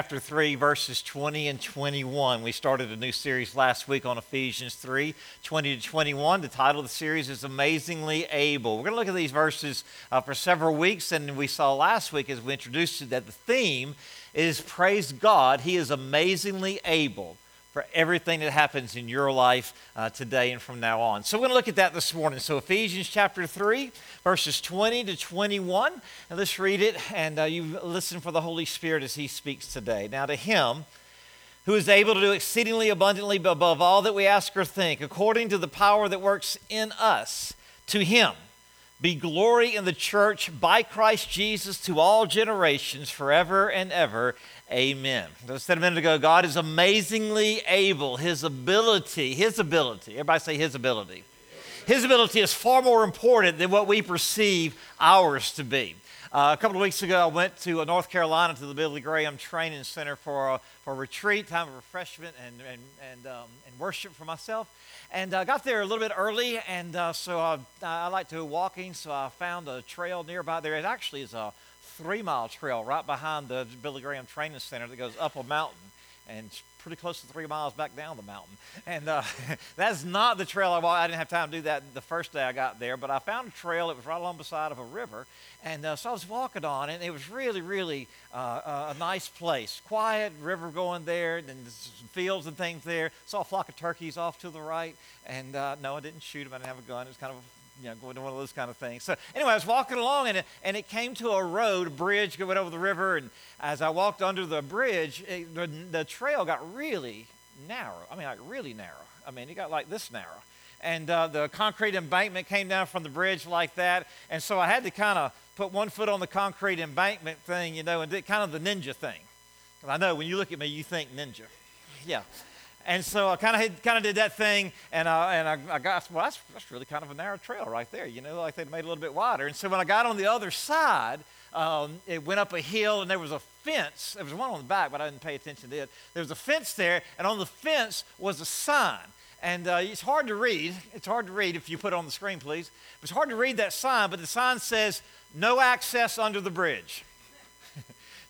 chapter 3, verses 20 and 21. We started a new series last week on Ephesians 3, 20 to 21. The title of the series is Amazingly Able. We're going to look at these verses uh, for several weeks, and we saw last week as we introduced you that the theme is Praise God, He is amazingly able for everything that happens in your life uh, today and from now on. So we're going to look at that this morning. So Ephesians chapter 3, verses 20 to 21. And let's read it and uh, you listen for the Holy Spirit as he speaks today. Now to him who is able to do exceedingly abundantly above all that we ask or think, according to the power that works in us, to him be glory in the church by Christ Jesus to all generations, forever and ever. Amen. As I said a minute ago, God is amazingly able. His ability, His ability, everybody say His ability. His ability is far more important than what we perceive ours to be. Uh, a couple of weeks ago, I went to uh, North Carolina to the Billy Graham Training Center for, uh, for a retreat, time of refreshment and, and, and, um, and worship for myself. And I got there a little bit early, and uh, so I, I like to walking, so I found a trail nearby there. It actually is a three mile trail right behind the Billy Graham Training Center that goes up a mountain and pretty close to three miles back down the mountain. And uh, that's not the trail I walked. I didn't have time to do that the first day I got there, but I found a trail that was right along beside of a river. And uh, so I was walking on it, and it was really, really uh, a nice place. Quiet, river going there, and fields and things there. Saw a flock of turkeys off to the right. And uh, no, I didn't shoot them. I didn't have a gun. It was kind of you know, going to one of those kind of things. So anyway, I was walking along and it, and it came to a road, a bridge going over the river. And as I walked under the bridge, it, the, the trail got really narrow. I mean, like really narrow. I mean, it got like this narrow. And uh, the concrete embankment came down from the bridge like that. And so I had to kind of put one foot on the concrete embankment thing, you know, and did kind of the ninja thing. I know when you look at me, you think ninja. Yeah. And so I kind of kind of did that thing, and, I, and I, I got, well, that's, that's really kind of a narrow trail right there, you know, like they'd made it a little bit wider. And so when I got on the other side, um, it went up a hill, and there was a fence. There was one on the back, but I didn't pay attention to it. There was a fence there, and on the fence was a sign. And uh, it's hard to read. It's hard to read if you put it on the screen, please. It's hard to read that sign, but the sign says, no access under the bridge.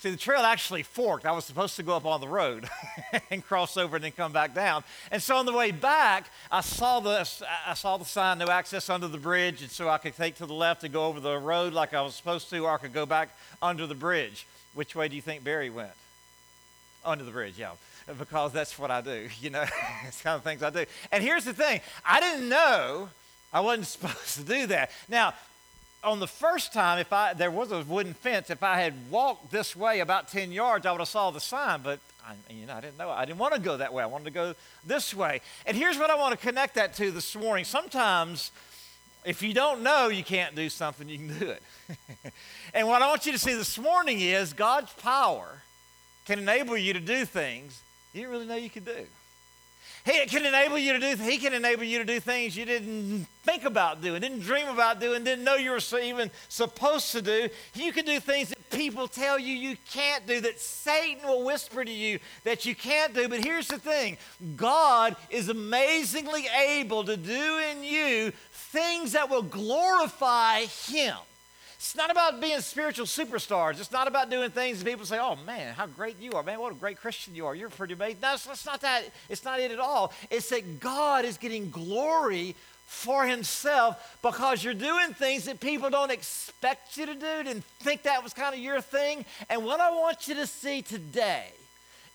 See, the trail actually forked. I was supposed to go up on the road and cross over and then come back down. And so on the way back, I saw the I saw the sign, no access under the bridge, and so I could take to the left to go over the road like I was supposed to, or I could go back under the bridge. Which way do you think Barry went? Under the bridge, yeah. Because that's what I do, you know. it's kind of things I do. And here's the thing: I didn't know I wasn't supposed to do that. Now, on the first time, if I there was a wooden fence, if I had walked this way about 10 yards, I would have saw the sign, but I, you know, I didn't know. I didn't want to go that way. I wanted to go this way. And here's what I want to connect that to this morning. Sometimes, if you don't know you can't do something, you can do it. and what I want you to see this morning is God's power can enable you to do things you didn't really know you could do. He can enable you to do. He can enable you to do things you didn't think about doing, didn't dream about doing, didn't know you were even supposed to do. You can do things that people tell you you can't do, that Satan will whisper to you that you can't do. But here's the thing: God is amazingly able to do in you things that will glorify Him. It's not about being spiritual superstars. It's not about doing things that people say, oh man, how great you are. Man, what a great Christian you are. You're pretty amazing. No, it's, it's not that. It's not it at all. It's that God is getting glory for himself because you're doing things that people don't expect you to do, didn't think that was kind of your thing. And what I want you to see today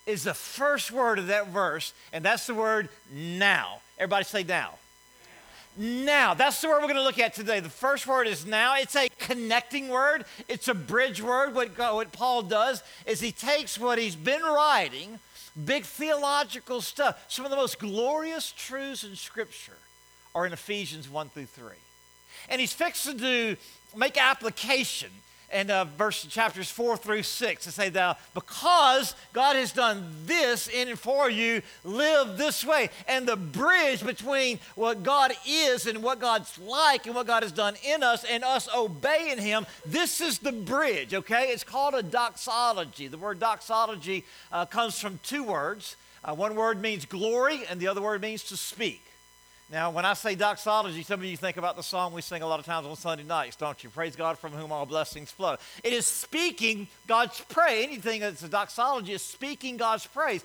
is the first word of that verse, and that's the word now. Everybody say now now. That's the word we're going to look at today. The first word is now. It's a connecting word, it's a bridge word. What, what Paul does is he takes what he's been writing, big theological stuff, some of the most glorious truths in Scripture are in Ephesians 1 through 3. And he's fixed to do, make application and uh, verse chapters four through six to say that because God has done this in and for you, live this way. And the bridge between what God is and what God's like and what God has done in us and us obeying Him, this is the bridge, okay? It's called a doxology. The word doxology uh, comes from two words. Uh, one word means glory, and the other word means to speak. Now, when I say doxology, some of you think about the song we sing a lot of times on Sunday nights, don't you? Praise God from whom all blessings flow. It is speaking God's praise. Anything that's a doxology is speaking God's praise.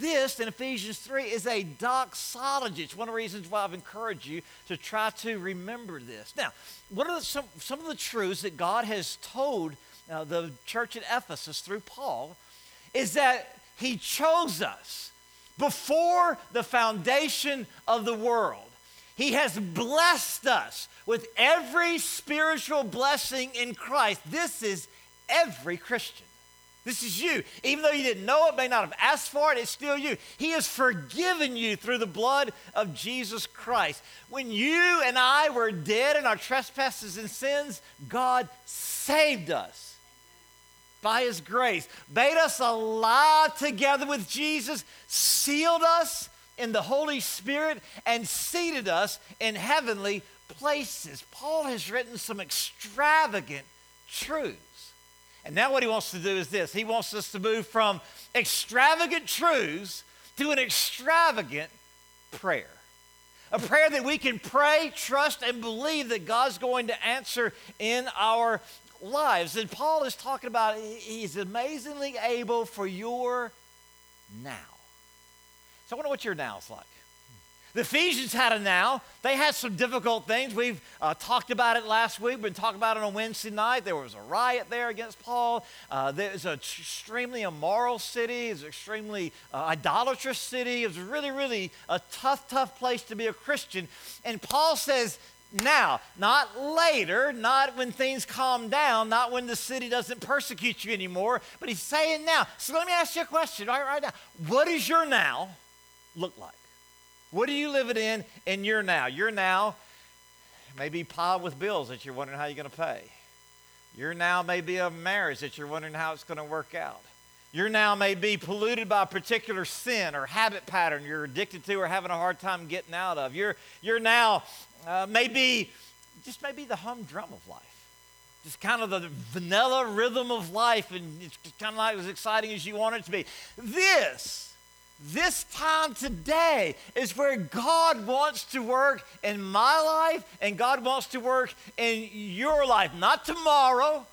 This in Ephesians 3 is a doxology. It's one of the reasons why I've encouraged you to try to remember this. Now, what are the, some, some of the truths that God has told uh, the church at Ephesus through Paul is that He chose us before the foundation of the world. He has blessed us with every spiritual blessing in Christ. This is every Christian. This is you. Even though you didn't know it, may not have asked for it, it's still you. He has forgiven you through the blood of Jesus Christ. When you and I were dead in our trespasses and sins, God saved us by his grace, made us alive together with Jesus, sealed us in the Holy Spirit, and seated us in heavenly places. Paul has written some extravagant truths. And now, what he wants to do is this he wants us to move from extravagant truths to an extravagant prayer. A prayer that we can pray, trust, and believe that God's going to answer in our lives. And Paul is talking about he's amazingly able for your now. So I wonder what your now is like. The Ephesians had a now. They had some difficult things. We've uh, talked about it last week. We've been talking about it on Wednesday night. There was a riot there against Paul. Uh, there's an extremely immoral city. It's an extremely uh, idolatrous city. It was really, really a tough, tough place to be a Christian. And Paul says, now, not later, not when things calm down, not when the city doesn't persecute you anymore, but he's saying now. So let me ask you a question right, right now. What does your now look like? What are you living in in your now? Your now may be piled with bills that you're wondering how you're going to pay. Your now may be a marriage that you're wondering how it's going to work out. Your now may be polluted by a particular sin or habit pattern you're addicted to or having a hard time getting out of. You're, you're now uh, maybe just maybe the humdrum of life. Just kind of the vanilla rhythm of life, and it's kind of not as exciting as you want it to be. This, this time today is where God wants to work in my life, and God wants to work in your life. Not tomorrow,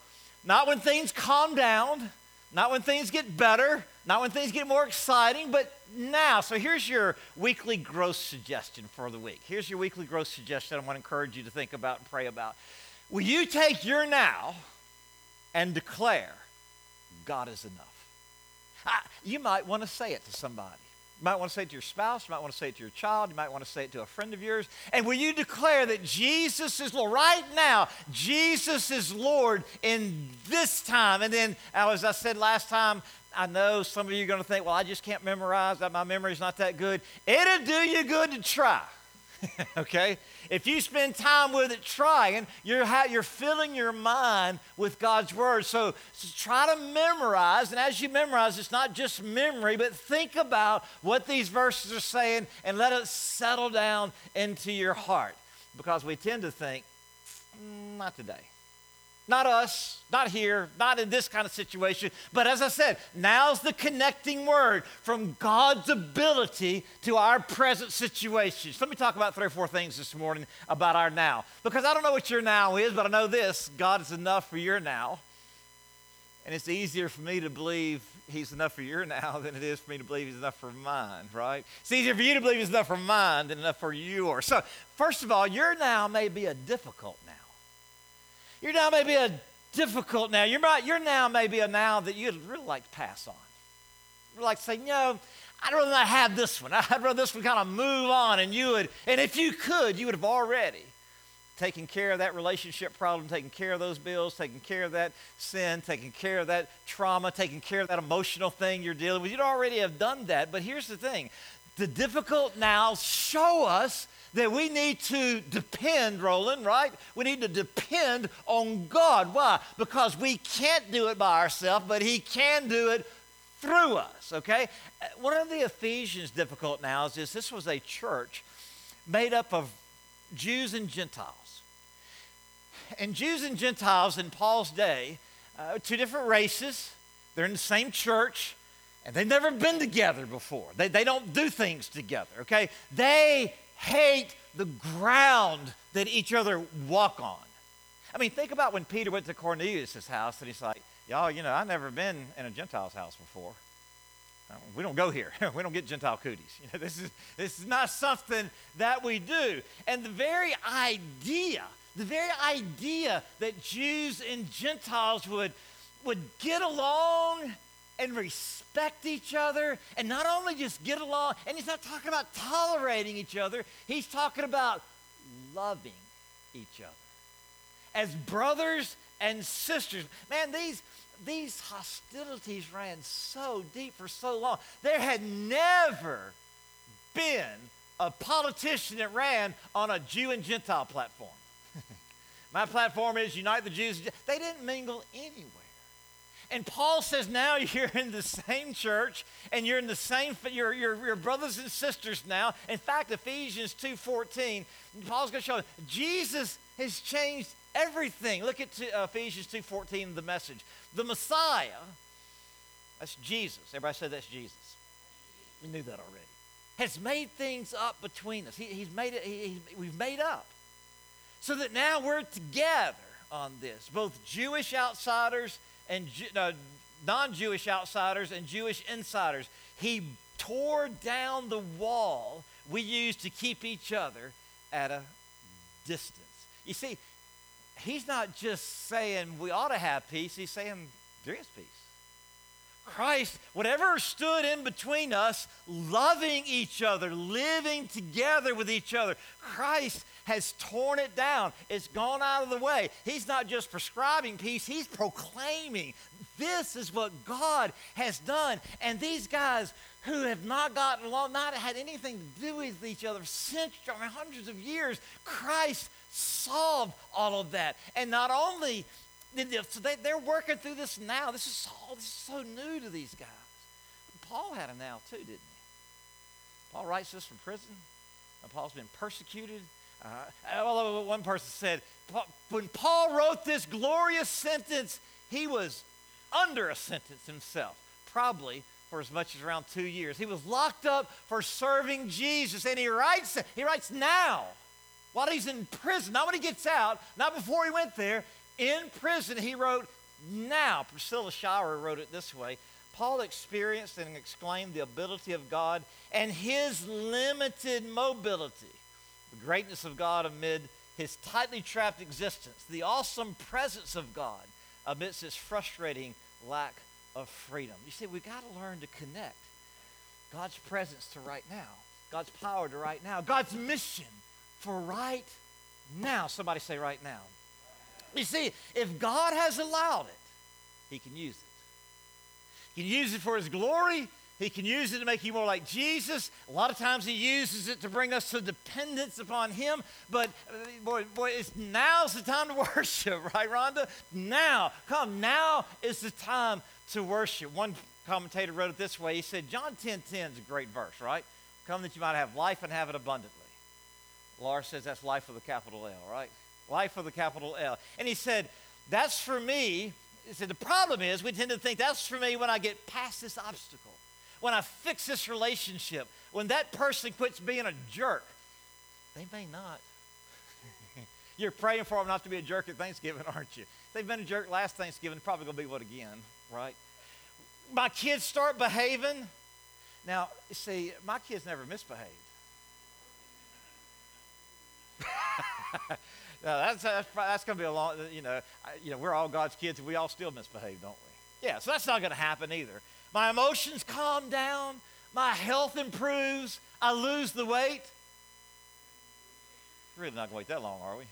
not when things calm down, not when things get better, not when things get more exciting, but now. So here's your weekly growth suggestion for the week. Here's your weekly growth suggestion I want to encourage you to think about and pray about. Will you take your now and declare, God is enough? I, you might want to say it to somebody. You might want to say it to your spouse. You might want to say it to your child. You might want to say it to a friend of yours. And will you declare that Jesus is Lord? Right now, Jesus is Lord in this time. And then, as I said last time, I know some of you are going to think, well, I just can't memorize that. My memory's not that good. It'll do you good to try. okay? If you spend time with it trying, you're, ha- you're filling your mind with God's Word. So, so try to memorize. And as you memorize, it's not just memory, but think about what these verses are saying and let it settle down into your heart. Because we tend to think, mm, not today. Not us, not here, not in this kind of situation. But as I said, now's the connecting word from God's ability to our present situations. Let me talk about three or four things this morning about our now. Because I don't know what your now is, but I know this God is enough for your now. And it's easier for me to believe he's enough for your now than it is for me to believe he's enough for mine, right? It's easier for you to believe he's enough for mine than enough for yours. So, first of all, your now may be a difficult now. Your now maybe a difficult now. You're you're now maybe a now that you'd really like to pass on. You'd like to say, know, I'd rather not have this one. I'd rather this one kind of move on. And you would, and if you could, you would have already taken care of that relationship problem, taken care of those bills, taken care of that sin, taken care of that trauma, taken care of that emotional thing you're dealing with. You'd already have done that. But here's the thing the difficult now show us that we need to depend, Roland, right? We need to depend on God. Why? Because we can't do it by ourselves, but He can do it through us, okay? One of the Ephesians difficult now is this this was a church made up of Jews and Gentiles. And Jews and Gentiles in Paul's day, uh, two different races, they're in the same church, and they've never been together before. They, they don't do things together, okay? They hate the ground that each other walk on. I mean, think about when Peter went to Cornelius' house and he's like, Y'all, you know, I've never been in a Gentile's house before. Uh, we don't go here. we don't get Gentile cooties. You know, this, is, this is not something that we do. And the very idea, the very idea that Jews and Gentiles would, would get along and respect each other, and not only just get along, and he's not talking about tolerating each other, he's talking about loving each other as brothers and sisters. Man, these, these hostilities ran so deep for so long. There had never been a politician that ran on a Jew and Gentile platform. My platform is Unite the Jews. They didn't mingle anywhere. And Paul says now you're in the same church and you're in the same, you're, you're, you're brothers and sisters now. In fact, Ephesians 2.14, Paul's going to show Jesus has changed everything. Look at uh, Ephesians 2.14, the message. The Messiah, that's Jesus. Everybody said that's Jesus. We knew that already. Has made things up between us. He, he's made it, he, we've made up. So that now we're together on this, both Jewish outsiders and uh, non Jewish outsiders and Jewish insiders. He tore down the wall we used to keep each other at a distance. You see, he's not just saying we ought to have peace, he's saying there is peace. Christ, whatever stood in between us, loving each other, living together with each other, Christ has torn it down. It's gone out of the way. He's not just prescribing peace, he's proclaiming this is what God has done. And these guys who have not gotten along, not had anything to do with each other since I mean, hundreds of years, Christ solved all of that. And not only so they, they're working through this now. This is all this is so new to these guys. Paul had them now too, didn't he? Paul writes this from prison. Paul's been persecuted. Uh, one person said, when Paul wrote this glorious sentence, he was under a sentence himself, probably for as much as around two years. He was locked up for serving Jesus, and he writes, he writes now while he's in prison, not when he gets out, not before he went there, in prison, he wrote, Now, Priscilla Shirer wrote it this way Paul experienced and exclaimed the ability of God and his limited mobility, the greatness of God amid his tightly trapped existence, the awesome presence of God amidst his frustrating lack of freedom. You see, we've got to learn to connect God's presence to right now, God's power to right now, God's mission for right now. Somebody say right now. You see, if God has allowed it, He can use it. He can use it for His glory. He can use it to make you more like Jesus. A lot of times He uses it to bring us to dependence upon Him. But boy, boy, it's now's the time to worship, right, Rhonda? Now, come, now is the time to worship. One commentator wrote it this way. He said, John 10 10 is a great verse, right? Come that you might have life and have it abundantly. Laura says that's life with a capital L, right? Life with a capital L. And he said, That's for me. He said, The problem is we tend to think that's for me when I get past this obstacle, when I fix this relationship, when that person quits being a jerk. They may not. You're praying for them not to be a jerk at Thanksgiving, aren't you? They've been a jerk last Thanksgiving, probably going to be what again, right? My kids start behaving. Now, see, my kids never misbehave. that's, that's, that's going to be a long, you know, you know, we're all God's kids we all still misbehave, don't we? Yeah, so that's not going to happen either. My emotions calm down. My health improves. I lose the weight. We're really not going to wait that long, are we?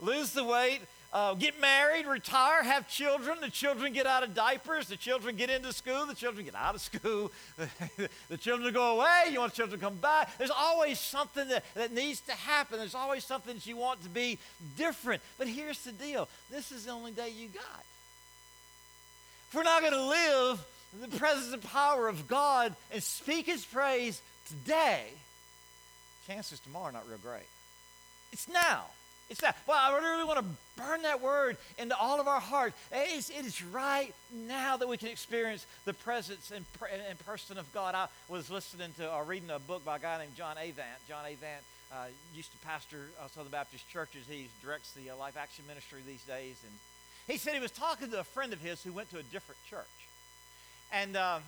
lose the weight uh, get married, retire, have children. The children get out of diapers. The children get into school. The children get out of school. the children go away. You want the children to come back. There's always something that, that needs to happen. There's always something that you want to be different. But here's the deal this is the only day you got. If we're not going to live in the presence and power of God and speak His praise today, chances tomorrow are not real great. It's now. It's that. Well, I really want to burn that word into all of our hearts. It is, it is right now that we can experience the presence and, and person of God. I was listening to or reading a book by a guy named John Avant. John Avant uh, used to pastor uh, Southern Baptist churches. He directs the uh, Life Action Ministry these days. And he said he was talking to a friend of his who went to a different church. And, um,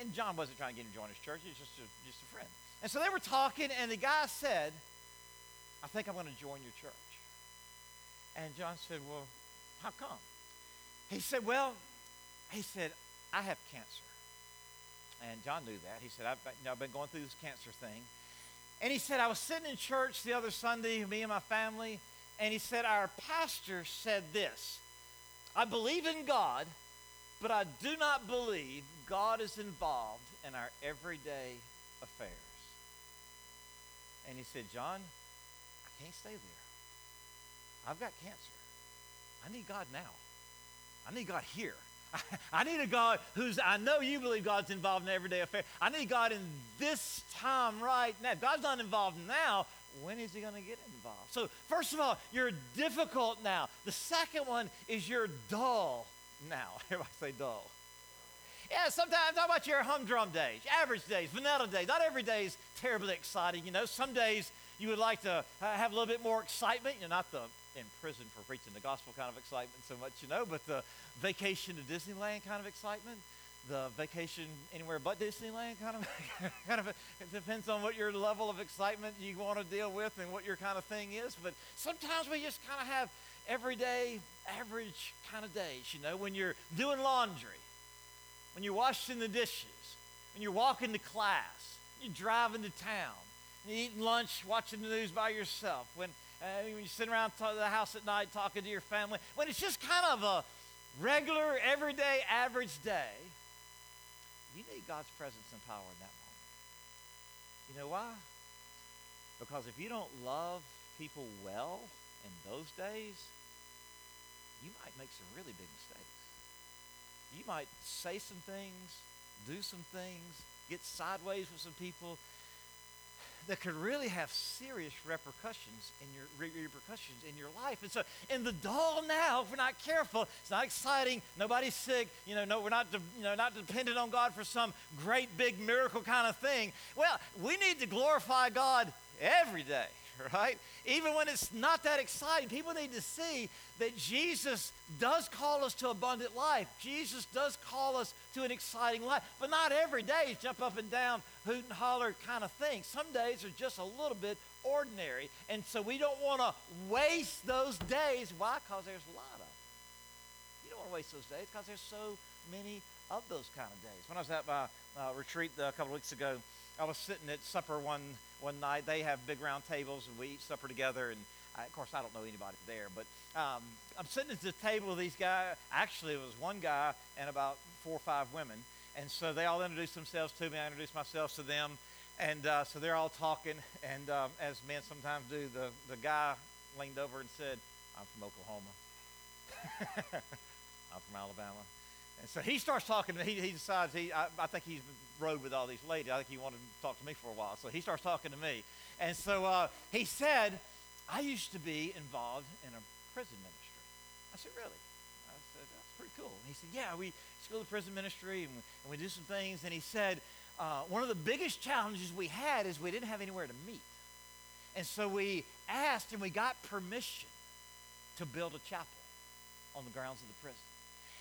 and John wasn't trying to get him to join his church. He was just a, just a friend. And so they were talking, and the guy said, I think I'm going to join your church. And John said, Well, how come? He said, Well, he said, I have cancer. And John knew that. He said, I've, you know, I've been going through this cancer thing. And he said, I was sitting in church the other Sunday, me and my family, and he said, Our pastor said this I believe in God, but I do not believe God is involved in our everyday affairs. And he said, John, can't stay there. I've got cancer. I need God now. I need God here. I need a God who's, I know you believe God's involved in everyday affair. I need God in this time right now. God's not involved now, when is he going to get involved? So, first of all, you're difficult now. The second one is you're dull now. Everybody say dull. Yeah, sometimes, how about your humdrum days, average days, vanilla days? Not every day is terribly exciting. You know, some days you would like to uh, have a little bit more excitement. You're not the in prison for preaching the gospel kind of excitement so much, you know, but the vacation to Disneyland kind of excitement, the vacation anywhere but Disneyland kind of, kind of, it depends on what your level of excitement you want to deal with and what your kind of thing is. But sometimes we just kind of have everyday, average kind of days, you know, when you're doing laundry, when you're washing the dishes, when you're walking to class, you're driving to town, eating lunch, watching the news by yourself, when uh, when you sit around the house at night talking to your family, when it's just kind of a regular, everyday, average day, you need God's presence and power in that moment. You know why? Because if you don't love people well in those days, you might make some really big mistakes. You might say some things, do some things, get sideways with some people that could really have serious repercussions in your repercussions in your life. And so, in the dull now, if we're not careful, it's not exciting. Nobody's sick. You know, no, we're not de- you know not dependent on God for some great big miracle kind of thing. Well, we need to glorify God every day right? Even when it's not that exciting, people need to see that Jesus does call us to abundant life. Jesus does call us to an exciting life, but not every day jump up and down, hoot and holler kind of thing. Some days are just a little bit ordinary, and so we don't want to waste those days. Why? Because there's a lot of them. You don't want to waste those days because there's so many of those kind of days. When I was at my uh, retreat a couple of weeks ago, I was sitting at supper one one night. They have big round tables, and we eat supper together. And I, of course, I don't know anybody there, but um, I'm sitting at the table with these guys. Actually, it was one guy and about four or five women. And so they all introduced themselves to me. I introduced myself to them. And uh, so they're all talking. And um, as men sometimes do, the, the guy leaned over and said, I'm from Oklahoma. I'm from Alabama. And so he starts talking to me. He, he decides he, I, I, think he's rode with all these ladies. I think he wanted to talk to me for a while. So he starts talking to me. And so uh, he said, I used to be involved in a prison ministry. I said, really? I said, that's pretty cool. And he said, yeah, we go to prison ministry and we, and we do some things. And he said, uh, one of the biggest challenges we had is we didn't have anywhere to meet. And so we asked and we got permission to build a chapel on the grounds of the prison.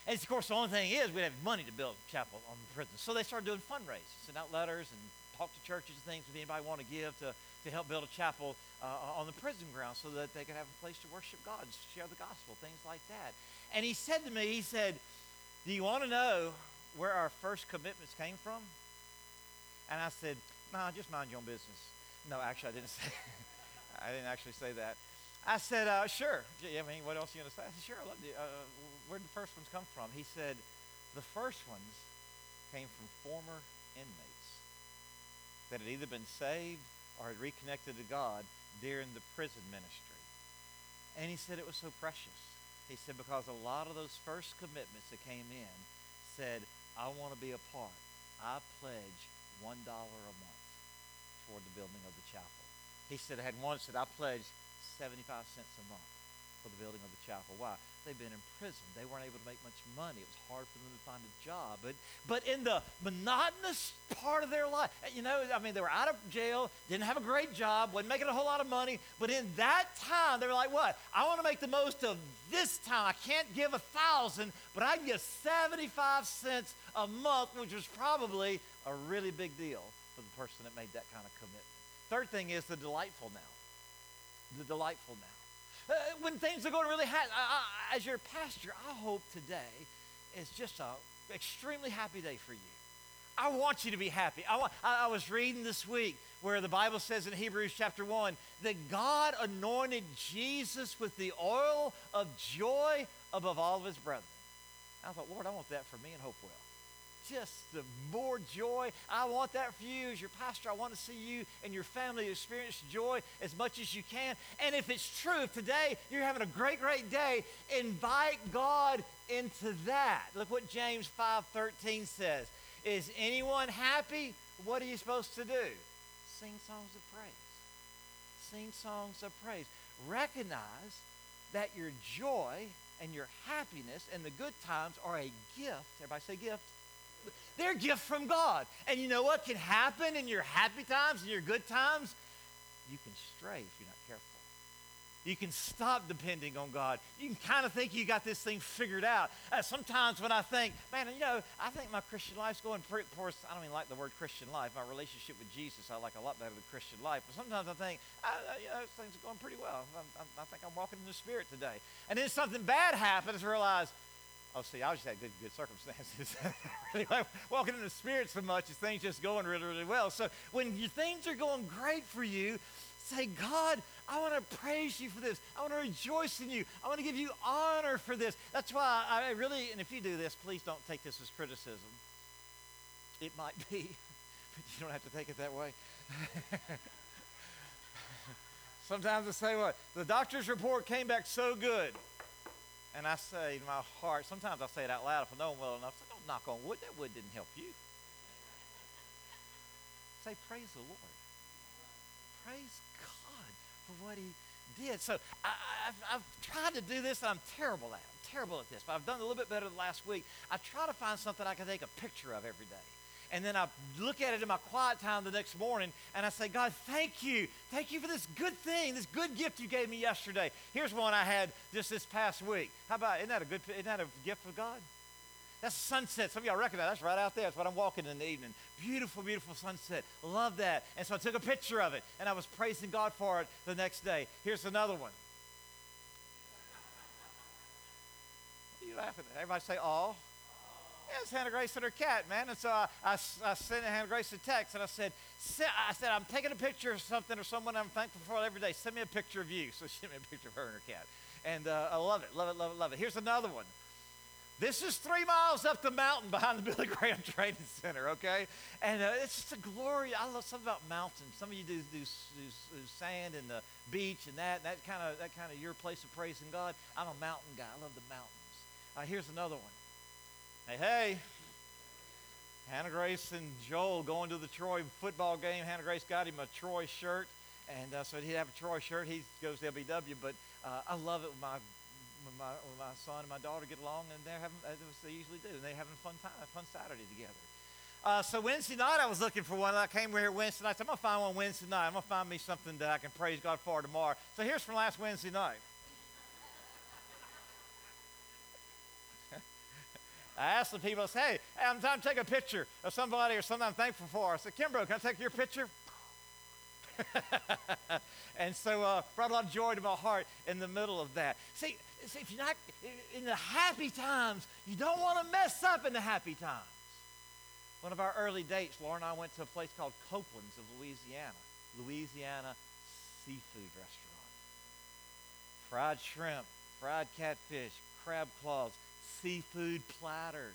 And of course, the only thing is we'd have money to build a chapel on the prison. So they started doing fundraisers, send out letters and talk to churches and things if anybody want to give to, to help build a chapel uh, on the prison ground so that they could have a place to worship God share the gospel, things like that. And he said to me, he said, do you want to know where our first commitments came from? And I said, nah, just mind your own business. No, actually, I didn't say I didn't actually say that. I said, uh, sure. I mean, what else are you going to say? I said, sure, I love you. Uh, where did the first ones come from? He said, the first ones came from former inmates that had either been saved or had reconnected to God during the prison ministry. And he said it was so precious. He said, because a lot of those first commitments that came in said, I want to be a part. I pledge $1 a month toward the building of the chapel. He said, I had one said, I pledged 75 cents a month for the building of the chapel. Why? They've been in prison. They weren't able to make much money. It was hard for them to find a job. But, but in the monotonous part of their life, you know, I mean, they were out of jail, didn't have a great job, wasn't making a whole lot of money. But in that time, they were like, what? I want to make the most of this time. I can't give a thousand, but I can get 75 cents a month, which was probably a really big deal for the person that made that kind of commitment. Third thing is the delightful now. The delightful now. Uh, when things are going really hard, as your pastor, I hope today is just an extremely happy day for you. I want you to be happy. I, want, I, I was reading this week where the Bible says in Hebrews chapter 1 that God anointed Jesus with the oil of joy above all of his brethren. I thought, Lord, I want that for me and Hopewell just the more joy. I want that for you as your pastor. I want to see you and your family experience joy as much as you can. And if it's true, if today you're having a great, great day, invite God into that. Look what James 5:13 says. Is anyone happy? What are you supposed to do? Sing songs of praise. Sing songs of praise. Recognize that your joy and your happiness and the good times are a gift. Everybody say gift they're a gift from God. And you know what can happen in your happy times and your good times? You can stray if you're not careful. You can stop depending on God. You can kind of think you got this thing figured out. Uh, sometimes when I think, man, you know, I think my Christian life's going pretty, of course, I don't even like the word Christian life. My relationship with Jesus I like a lot better than Christian life. But sometimes I think, I, you know, things are going pretty well. I, I, I think I'm walking in the Spirit today. And then something bad happens, I realize, Oh, see, I just had good, good circumstances. walking in the Spirit so much as things just going really, really well. So when your things are going great for you, say, God, I want to praise you for this. I want to rejoice in you. I want to give you honor for this. That's why I really, and if you do this, please don't take this as criticism. It might be, but you don't have to take it that way. Sometimes I say, what? The doctor's report came back so good. And I say in my heart, sometimes I say it out loud if I know them well enough. So oh, don't knock on wood. That wood didn't help you. say, praise the Lord. Praise God for what he did. So I, have I've tried to do this, and I'm terrible at it. I'm terrible at this, but I've done a little bit better the last week. I try to find something I can take a picture of every day. And then I look at it in my quiet time the next morning and I say, God, thank you. Thank you for this good thing, this good gift you gave me yesterday. Here's one I had just this past week. How about, isn't that a good, isn't that a gift from God? That's sunset. Some of y'all recognize that's right out there. That's what I'm walking in the evening. Beautiful, beautiful sunset. Love that. And so I took a picture of it and I was praising God for it the next day. Here's another one. What are you laughing at? Everybody say, oh. Yeah, it's Hannah Grace and her cat, man. And so I, I, I sent Hannah Grace a text and I said, I said, I'm taking a picture of something or someone I'm thankful for every day. Send me a picture of you. So she sent me a picture of her and her cat. And uh, I love it, love it, love it, love it. Here's another one. This is three miles up the mountain behind the Billy Graham Training Center, okay? And uh, it's just a glory. I love something about mountains. Some of you do, do, do, do sand and the beach and that, and that kind of that kind of your place of praising God. I'm a mountain guy. I love the mountains. Uh, here's another one. Hey, hey. Hannah Grace and Joel going to the Troy football game. Hannah Grace got him a Troy shirt, and uh, so he'd have a Troy shirt. He goes to LBW, but uh, I love it when my, when my, when my son and my daughter get along, and they're having, as they usually do, and they're having a fun time, a fun Saturday together. Uh, so Wednesday night, I was looking for one. I came here Wednesday night. So I'm gonna find one Wednesday night. I'm gonna find me something that I can praise God for tomorrow. So here's from last Wednesday night. I asked the people, I said, hey, I'm trying to take a picture of somebody or something I'm thankful for. I said, Kimbrough, can I take your picture? and so uh, brought a lot of joy to my heart in the middle of that. See, see, if you're not in the happy times, you don't want to mess up in the happy times. One of our early dates, Laura and I went to a place called Copeland's of Louisiana, Louisiana seafood restaurant. Fried shrimp, fried catfish, crab claws, seafood platters.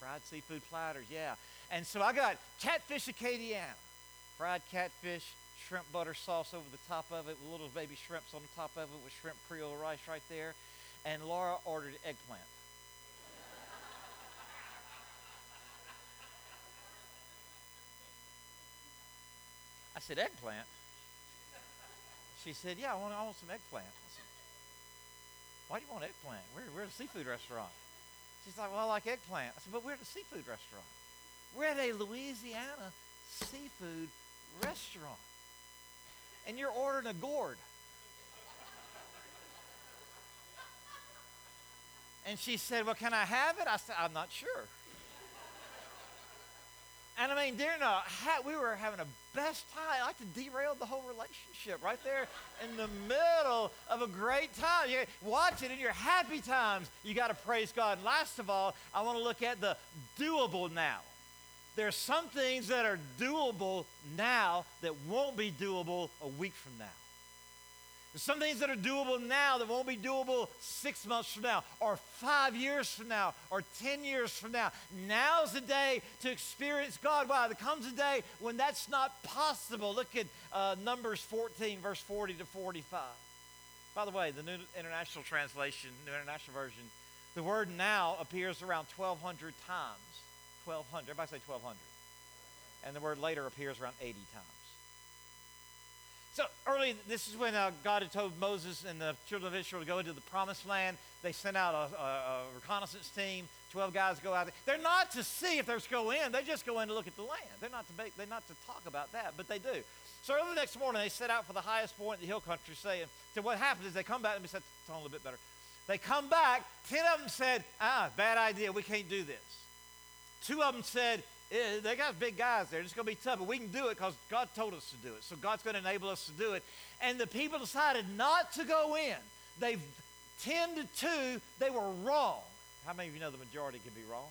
Fried seafood platters, yeah. And so I got catfish Acadiana, fried catfish, shrimp butter sauce over the top of it with little baby shrimps on the top of it with shrimp Creole rice right there. And Laura ordered eggplant. I said, eggplant? She said, Yeah, I want, I want some eggplant. I said, Why do you want eggplant? We're, we're at a seafood restaurant. She's like, Well, I like eggplant. I said, But we're at a seafood restaurant. We're at a Louisiana seafood restaurant. And you're ordering a gourd. And she said, Well, can I have it? I said, I'm not sure. And I mean, during a we were having a best time. I like to derail the whole relationship right there in the middle of a great time. You watch it in your happy times. You got to praise God. Last of all, I want to look at the doable now. There's some things that are doable now that won't be doable a week from now. There's some things that are doable now that won't be doable six months from now, or five years from now, or 10 years from now. Now's the day to experience God. Wow, there comes a day when that's not possible. Look at uh, Numbers 14, verse 40 to 45. By the way, the New International Translation, New International Version, the word now appears around 1,200 times. 1,200. Everybody say 1,200. And the word later appears around 80 times. So early, this is when uh, God had told Moses and the children of Israel to go into the promised land. They sent out a, a, a, reconnaissance team. Twelve guys go out there. They're not to see if there's go in. They just go in to look at the land. They're not to make, they're not to talk about that, but they do. So early the next morning, they set out for the highest point in the hill country, saying, so what happens is they come back, let me set the tone a little bit better. They come back, ten of them said, ah, bad idea, we can't do this. Two of them said, Eh, they got big guys there. It's going to be tough, but we can do it because God told us to do it. So God's going to enable us to do it. And the people decided not to go in. They 10 to 2, they were wrong. How many of you know the majority can be wrong?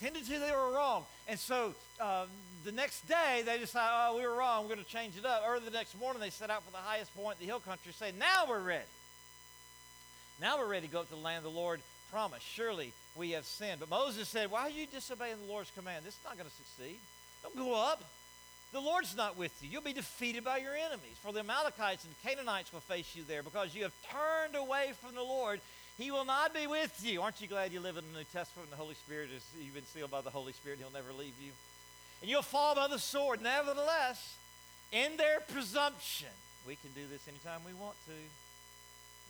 10 to 2, they were wrong. And so uh, the next day, they decided, oh, we were wrong. We're going to change it up. Early the next morning, they set out for the highest point in the hill country, saying, now we're ready. Now we're ready to go up to the land the Lord promised. Surely we have sinned. But Moses said, Why are you disobeying the Lord's command? This is not going to succeed. Don't go up. The Lord's not with you. You'll be defeated by your enemies. For the Amalekites and Canaanites will face you there because you have turned away from the Lord. He will not be with you. Aren't you glad you live in the New Testament and the Holy Spirit is you've been sealed by the Holy Spirit? He'll never leave you. And you'll fall by the sword. Nevertheless, in their presumption, we can do this anytime we want to.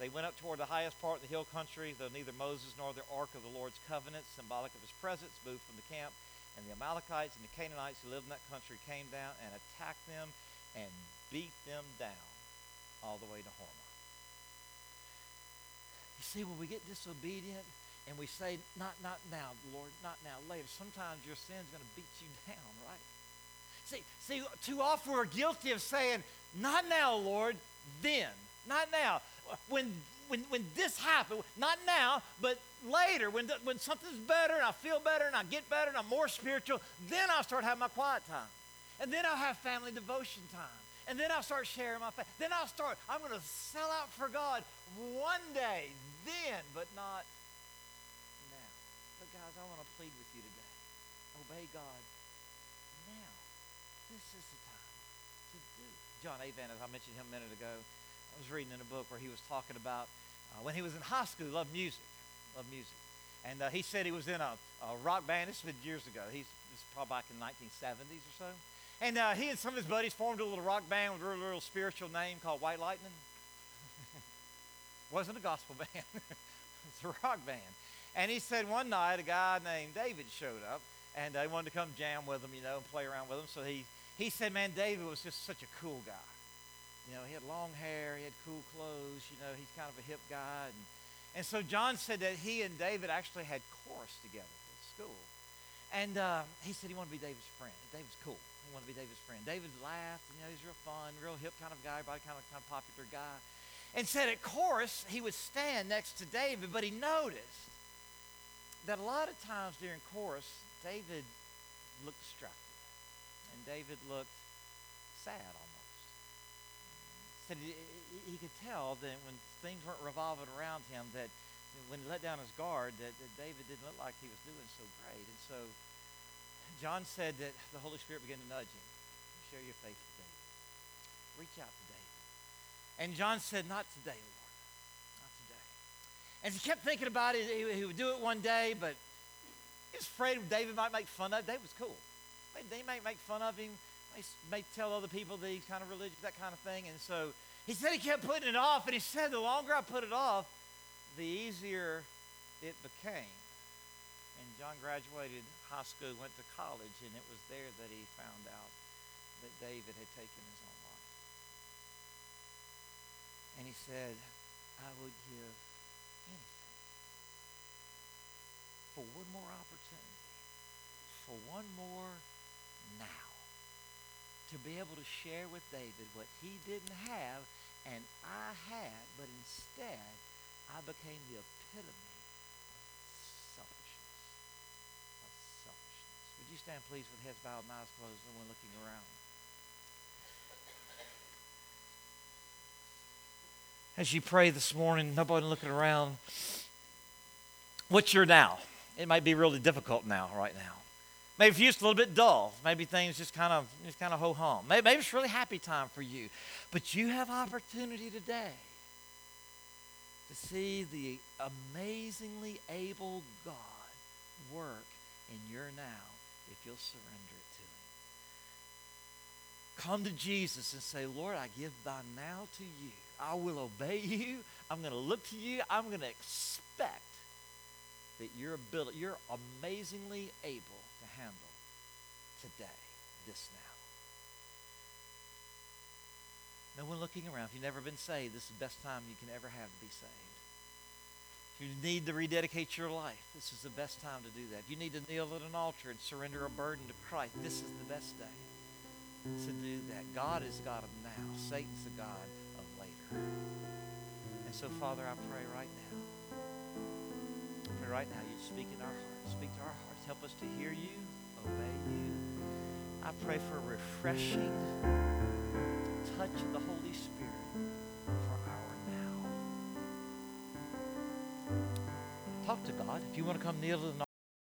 They went up toward the highest part of the hill country, though neither Moses nor the ark of the Lord's covenant, symbolic of his presence, moved from the camp. And the Amalekites and the Canaanites who lived in that country came down and attacked them and beat them down all the way to Hormah. You see, when we get disobedient and we say, not, not now, Lord, not now, later, sometimes your sin's going to beat you down, right? See, see, too often we're guilty of saying, not now, Lord, then. Not now. When, when, when this happened, not now, but later, when, the, when something's better and I feel better and I get better and I'm more spiritual, then I'll start having my quiet time. And then I'll have family devotion time. And then I'll start sharing my faith. Then I'll start, I'm going to sell out for God one day, then, but not now. But guys, I want to plead with you today. Obey God now. This is the time to do it. John Avant, as I mentioned him a minute ago, I was reading in a book where he was talking about uh, when he was in high school, he loved music, loved music. And uh, he said he was in a, a rock band. This was years ago. He's probably back in the 1970s or so. And uh, he and some of his buddies formed a little rock band with a real spiritual name called White Lightning. Wasn't a gospel band. it's a rock band. And he said one night a guy named David showed up, and they wanted to come jam with him, you know, and play around with him. So he, he said, man, David was just such a cool guy. You know, he had long hair, he had cool clothes, you know, he's kind of a hip guy. And, and so John said that he and David actually had chorus together at school. And uh, he said he wanted to be David's friend. David's cool. He wanted to be David's friend. David laughed, you know, he's real fun, real hip kind of guy, probably kind of, kind of popular guy. And said at chorus, he would stand next to David, but he noticed that a lot of times during chorus, David looked distracted. And David looked sad almost said he, he could tell that when things weren't revolving around him, that when he let down his guard, that, that David didn't look like he was doing so great. And so John said that the Holy Spirit began to nudge him. Share your faith with David. Reach out to David. And John said, Not today, Lord. Not today. And he kept thinking about it. He, he would do it one day, but he was afraid David might make fun of him. David was cool. They might make fun of him may tell other people that he's kind of religious, that kind of thing. And so he said he kept putting it off, and he said the longer I put it off, the easier it became. And John graduated high school, went to college, and it was there that he found out that David had taken his own life. And he said, I would give anything for one more opportunity, for one more now to be able to share with David what he didn't have and I had, but instead I became the epitome of selfishness. Of selfishness. Would you stand, please, with heads bowed and eyes closed, no one looking around? As you pray this morning, nobody looking around, what's your now? It might be really difficult now, right now. Maybe for you it's a little bit dull. Maybe things just kind of just kind of ho hum. Maybe, maybe it's really happy time for you. But you have opportunity today to see the amazingly able God work in your now if you'll surrender it to Him. Come to Jesus and say, Lord, I give thy now to you. I will obey you. I'm going to look to you. I'm going to expect that your ability, you're amazingly able handle today, this now. No one looking around. If you've never been saved, this is the best time you can ever have to be saved. If you need to rededicate your life, this is the best time to do that. If you need to kneel at an altar and surrender a burden to Christ, this is the best day to do that. God is God of now. Satan's the God of later. And so, Father, I pray right now pray right now you speak in our hearts. Speak to our hearts. Help us to hear you, obey you. I pray for a refreshing touch of the Holy Spirit for our now. Talk to God. If you want to come kneel to the